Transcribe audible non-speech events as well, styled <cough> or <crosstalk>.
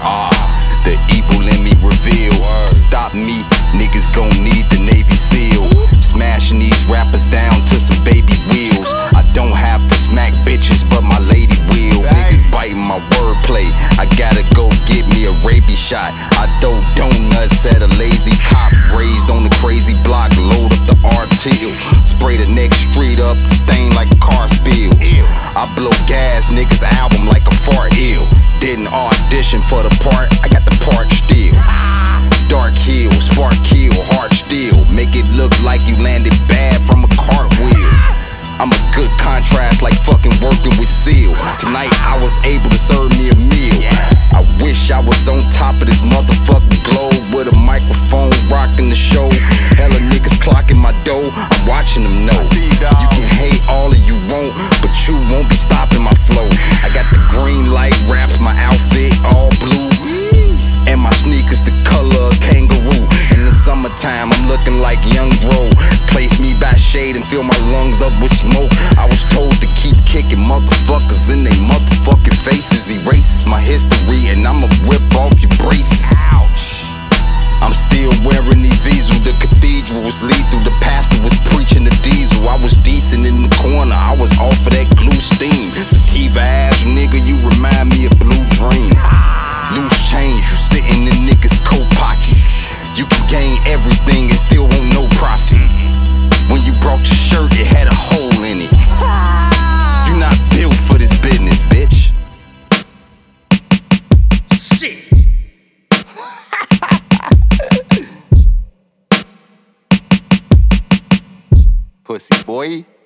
Ah, the evil in me revealed. Stop me, niggas gon' need the Navy SEAL. Smashing these rappers down to some baby wheels. I don't have to smack bitches, but my lady will. Niggas biting my wordplay. I gotta go get me a rabies shot. I throw donuts at a lazy cop. Street up, stain like a car spill. I blow gas, niggas album like a fart ill. Didn't audition for the part, I got the part still. Dark heel, spark kill, heart steel. Make it look like you landed bad from a cartwheel. I'm a good contrast, like fucking working with Seal. Tonight I was able to serve me a meal. I wish I was on top of this motherfucking globe with a microphone rocking the show. Summertime, I'm looking like young bro. Place me by shade and fill my lungs up with smoke. I was told to keep kicking motherfuckers in they motherfucking faces. Erases my history, and I'ma rip <laughs> Pussy boy.